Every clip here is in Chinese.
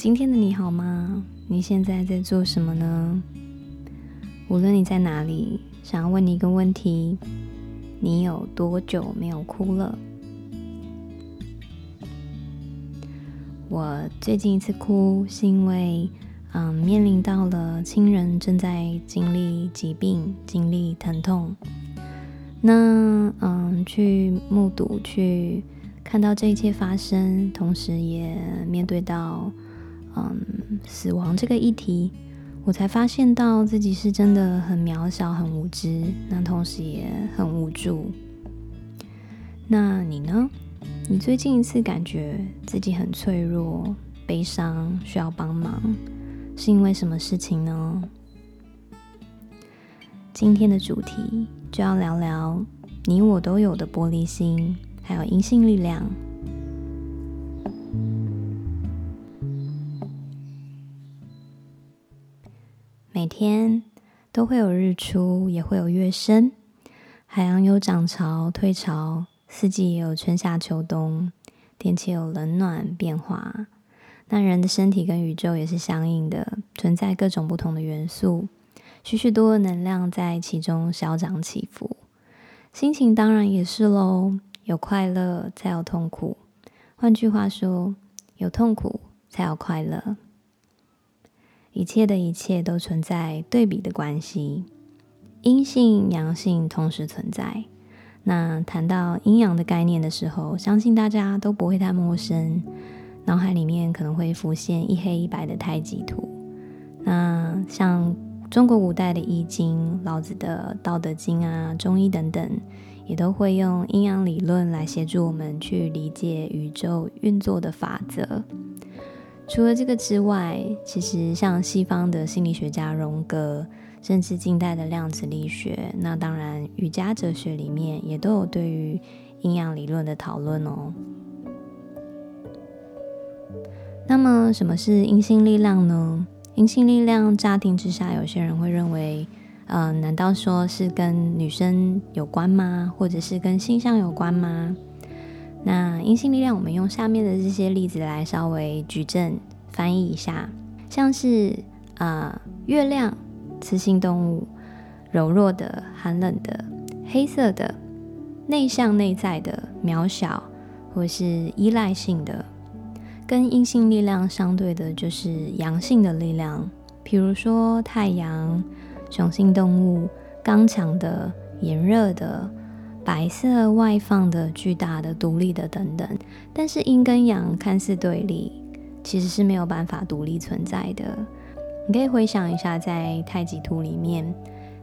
今天的你好吗？你现在在做什么呢？无论你在哪里，想要问你一个问题：你有多久没有哭了？我最近一次哭是因为，嗯，面临到了亲人正在经历疾病、经历疼痛，那嗯，去目睹、去看到这一切发生，同时也面对到嗯死亡这个议题，我才发现到自己是真的很渺小、很无知，那同时也很无助。那你呢？你最近一次感觉自己很脆弱、悲伤，需要帮忙，是因为什么事情呢？今天的主题就要聊聊你我都有的玻璃心，还有阴性力量。每天都会有日出，也会有月升，海洋有涨潮、退潮。四季也有春夏秋冬，天气有冷暖变化。那人的身体跟宇宙也是相应的，存在各种不同的元素，许许多多能量在其中消长起伏。心情当然也是喽，有快乐才有痛苦。换句话说，有痛苦才有快乐。一切的一切都存在对比的关系，阴性阳性同时存在。那谈到阴阳的概念的时候，相信大家都不会太陌生，脑海里面可能会浮现一黑一白的太极图。那像中国古代的易经、老子的道德经啊、中医等等，也都会用阴阳理论来协助我们去理解宇宙运作的法则。除了这个之外，其实像西方的心理学家荣格。甚至近代的量子力学，那当然瑜伽哲学里面也都有对于阴阳理论的讨论哦。那么什么是阴性力量呢？阴性力量乍听之下，有些人会认为，呃，难道说是跟女生有关吗？或者是跟性向有关吗？那阴性力量，我们用下面的这些例子来稍微举证翻译一下，像是啊、月亮。雌性动物，柔弱的、寒冷的、黑色的、内向内在的、渺小或是依赖性的，跟阴性力量相对的就是阳性的力量，比如说太阳、雄性动物、刚强的、炎热的、白色外放的、巨大的、独立的等等。但是阴跟阳看似对立，其实是没有办法独立存在的。你可以回想一下，在太极图里面，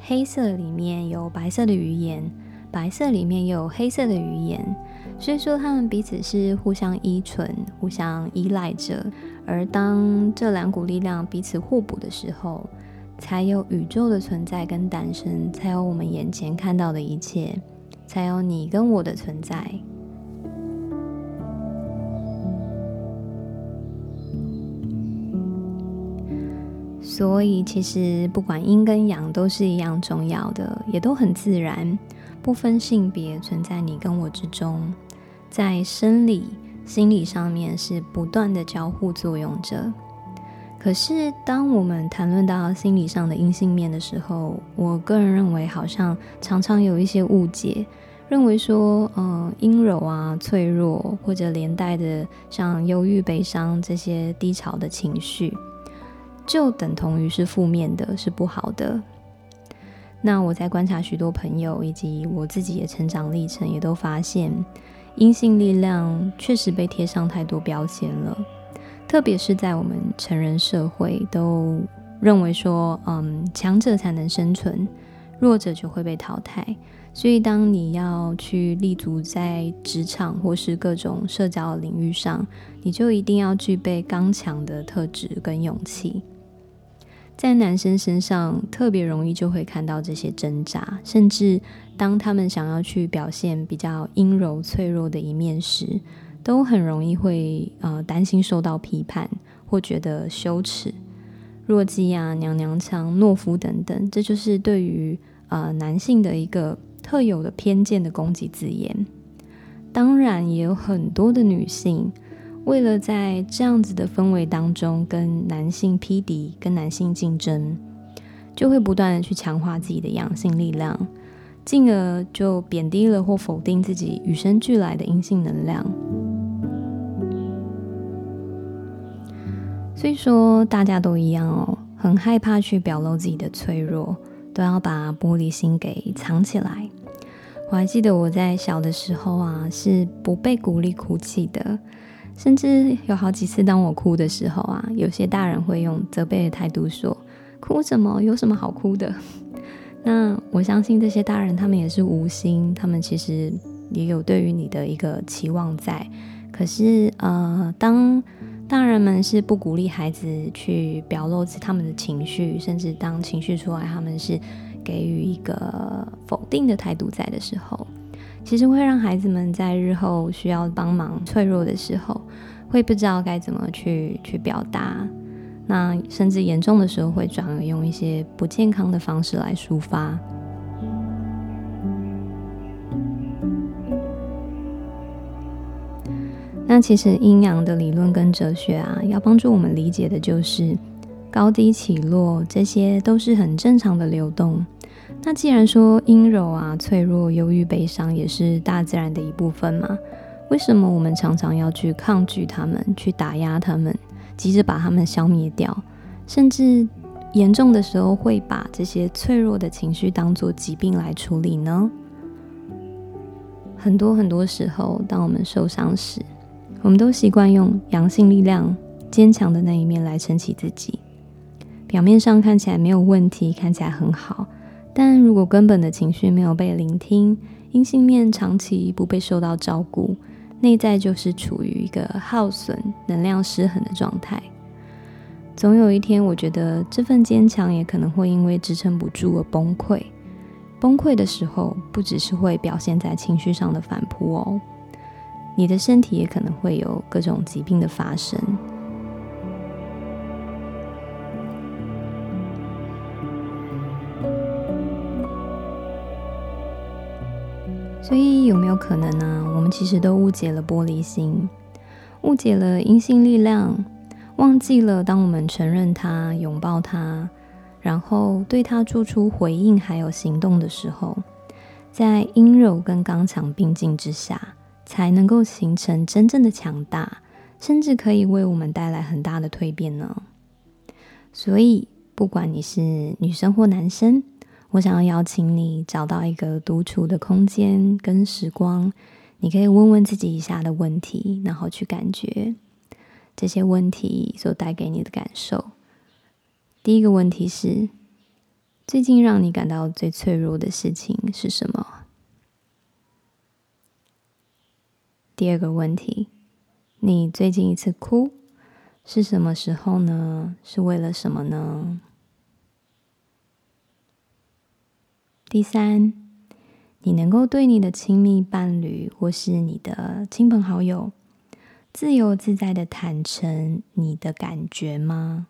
黑色里面有白色的语言，白色里面有黑色的语言，所以说他们彼此是互相依存、互相依赖着。而当这两股力量彼此互补的时候，才有宇宙的存在跟诞生，才有我们眼前看到的一切，才有你跟我的存在。所以，其实不管阴跟阳都是一样重要的，也都很自然，不分性别存在你跟我之中，在生理、心理上面是不断的交互作用着。可是，当我们谈论到心理上的阴性面的时候，我个人认为好像常常有一些误解，认为说，嗯，阴柔啊、脆弱，或者连带的像忧郁、悲伤这些低潮的情绪。就等同于是负面的，是不好的。那我在观察许多朋友以及我自己的成长历程，也都发现阴性力量确实被贴上太多标签了。特别是在我们成人社会，都认为说，嗯，强者才能生存，弱者就会被淘汰。所以，当你要去立足在职场或是各种社交领域上，你就一定要具备刚强的特质跟勇气。在男生身上特别容易就会看到这些挣扎，甚至当他们想要去表现比较阴柔脆弱的一面时，都很容易会呃担心受到批判或觉得羞耻、弱鸡啊、娘娘腔、懦夫等等，这就是对于呃男性的一个特有的偏见的攻击字眼。当然，也有很多的女性为了在这样子的氛围当中跟男性匹敌、跟男性竞争，就会不断的去强化自己的阳性力量，进而就贬低了或否定自己与生俱来的阴性能量。所以说，大家都一样哦，很害怕去表露自己的脆弱，都要把玻璃心给藏起来。我还记得我在小的时候啊，是不被鼓励哭泣的。甚至有好几次，当我哭的时候啊，有些大人会用责备的态度说：“哭什么？有什么好哭的？” 那我相信这些大人他们也是无心，他们其实也有对于你的一个期望在。可是呃，当大人们是不鼓励孩子去表露他们的情绪，甚至当情绪出来，他们是给予一个否定的态度在的时候。其实会让孩子们在日后需要帮忙、脆弱的时候，会不知道该怎么去去表达。那甚至严重的时候，会转而用一些不健康的方式来抒发。那其实阴阳的理论跟哲学啊，要帮助我们理解的就是高低起落，这些都是很正常的流动。那既然说阴柔啊、脆弱、忧郁、悲伤也是大自然的一部分嘛，为什么我们常常要去抗拒他们、去打压他们、急着把他们消灭掉，甚至严重的时候会把这些脆弱的情绪当作疾病来处理呢？很多很多时候，当我们受伤时，我们都习惯用阳性力量、坚强的那一面来撑起自己，表面上看起来没有问题，看起来很好。但如果根本的情绪没有被聆听，阴性面长期不被受到照顾，内在就是处于一个耗损、能量失衡的状态。总有一天，我觉得这份坚强也可能会因为支撑不住而崩溃。崩溃的时候，不只是会表现在情绪上的反扑哦，你的身体也可能会有各种疾病的发生。所以有没有可能呢、我们其实都误解了玻璃心，误解了阴性力量，忘记了当我们承认它、拥抱它，然后对它做出回应还有行动的时候，在阴柔跟刚强并进之下，才能够形成真正的强大，甚至可以为我们带来很大的蜕变呢。所以，不管你是女生或男生。我想要邀请你找到一个独处的空间跟时光，你可以问问自己以下的问题，然后去感觉这些问题所带给你的感受。第一个问题是：最近让你感到最脆弱的事情是什么？第二个问题：你最近一次哭是什么时候呢？是为了什么呢？第三，你能够对你的亲密伴侣或是你的亲朋好友，自由自在的坦诚你的感觉吗？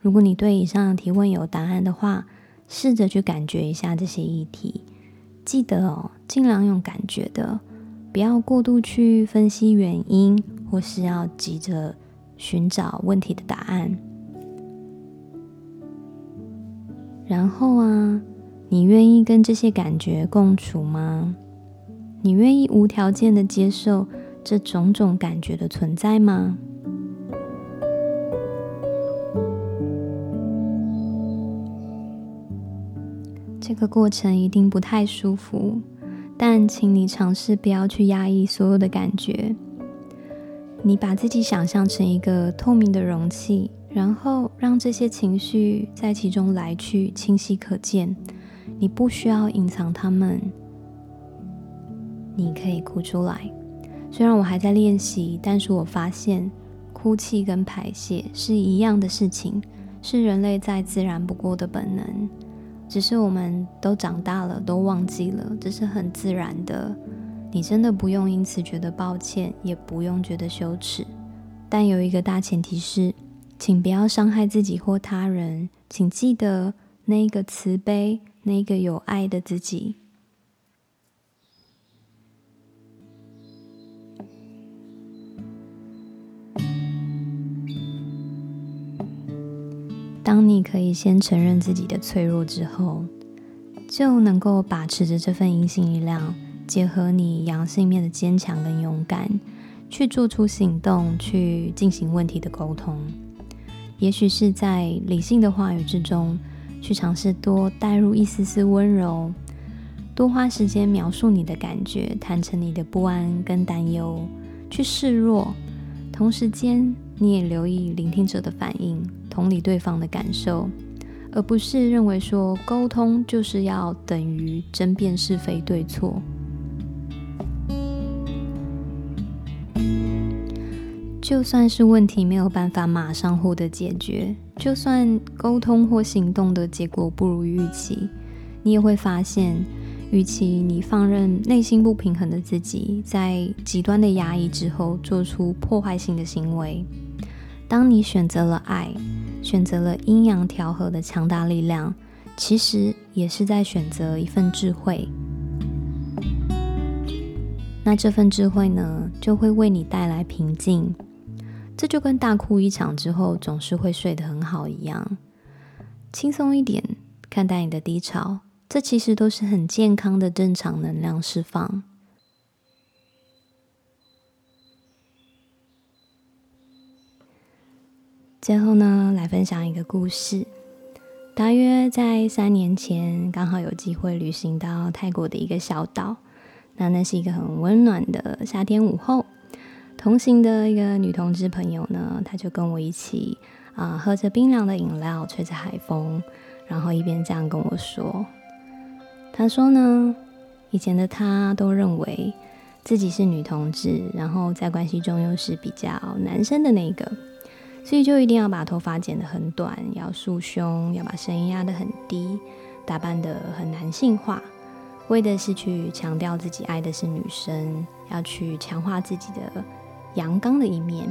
如果你对以上的提问有答案的话，试着去感觉一下这些议题。记得哦，尽量用感觉的，不要过度去分析原因，或是要急着寻找问题的答案。然后啊，你愿意跟这些感觉共处吗？你愿意无条件的接受这种种感觉的存在吗？这个过程一定不太舒服，但请你尝试不要去压抑所有的感觉。你把自己想象成一个透明的容器。然后让这些情绪在其中来去清晰可见，你不需要隐藏它们，你可以哭出来。虽然我还在练习，但是我发现哭泣跟排泄是一样的事情，是人类再自然不过的本能，只是我们都长大了，都忘记了，这是很自然的。你真的不用因此觉得抱歉，也不用觉得羞耻，但有一个大前提是。请不要伤害自己或他人，请记得那个慈悲、那个有爱的自己。当你可以先承认自己的脆弱之后，就能够把持着这份阴性力量，结合你阳性面的坚强跟勇敢，去做出行动，去进行问题的沟通。也许是在理性的话语之中，去尝试多带入一丝丝温柔，多花时间描述你的感觉，坦诚你的不安跟担忧，去示弱。同时间，你也留意聆听者的反应，同理对方的感受，而不是认为说沟通就是要等于争辩是非对错。就算是问题没有办法马上获得解决，就算沟通或行动的结果不如预期，你也会发现，与其你放任内心不平衡的自己在极端的压抑之后做出破坏性的行为，当你选择了爱，选择了阴阳调和的强大力量，其实也是在选择一份智慧。那这份智慧呢，就会为你带来平静。这就跟大哭一场之后总是会睡得很好一样，轻松一点看待你的低潮，这其实都是很健康的正常能量释放。最后呢，来分享一个故事。大约在三年前，刚好有机会旅行到泰国的一个小岛，那那是一个很温暖的夏天午后。同行的一个女同志朋友呢，她就跟我一起啊、喝着冰凉的饮料，吹着海风，然后一边这样跟我说：“她说呢，以前的她都认为自己是女同志，然后在关系中又是比较男生的那个，所以就一定要把头发剪得很短，要束胸，要把声音压得很低，打扮得很男性化，为的是去强调自己爱的是女生，要去强化自己的。”阳刚的一面，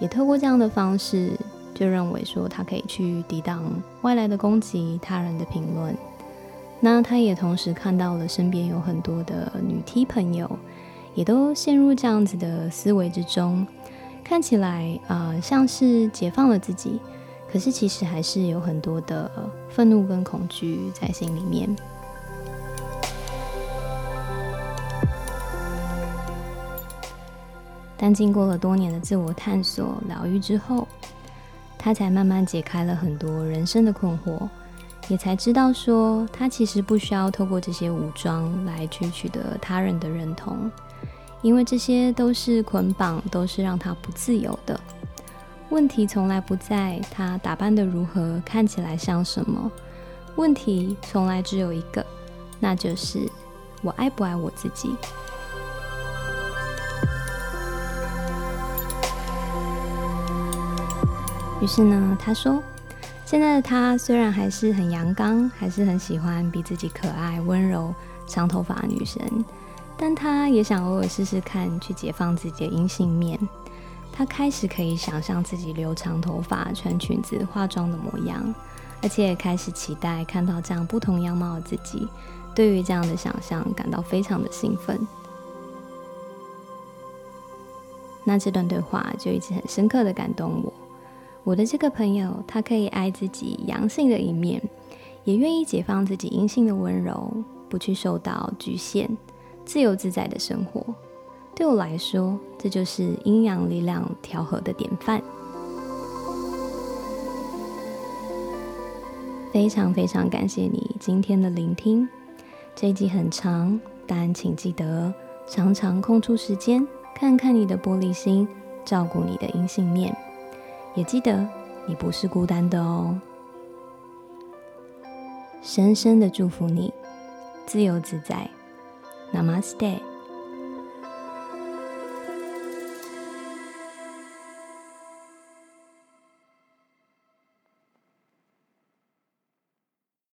也透过这样的方式，就认为说他可以去抵挡外来的攻击、他人的评论。那他也同时看到了身边有很多的女 T 朋友，也都陷入这样子的思维之中，看起来啊、像是解放了自己，可是其实还是有很多的愤怒跟恐惧在心里面。但经过了多年的自我探索、疗愈之后，他才慢慢解开了很多人生的困惑，也才知道说，他其实不需要透过这些武装来去取得他人的认同，因为这些都是捆绑，都是让他不自由的。问题从来不在他打扮得如何，看起来像什么，问题从来只有一个，那就是我爱不爱我自己。于是呢，他说：“现在的他虽然还是很阳刚，还是很喜欢比自己可爱、温柔、长头发的女生，但他也想偶尔试试看，去解放自己的阴性面。他开始可以想象自己留长头发、穿裙子、化妆的模样，而且也开始期待看到这样不同样貌的自己。对于这样的想象，感到非常的兴奋。那这段对话就一直很深刻的感动我。”我的这个朋友，他可以爱自己阳性的一面，也愿意解放自己阴性的温柔，不去受到局限，自由自在的生活。对我来说，这就是阴阳力量调和的典范。非常非常感谢你今天的聆听。这一集很长，但请记得常常空出时间，看看你的玻璃心，照顾你的阴性面。也记得，你不是孤单的哦。深深的祝福你，自由自在。ナマステ。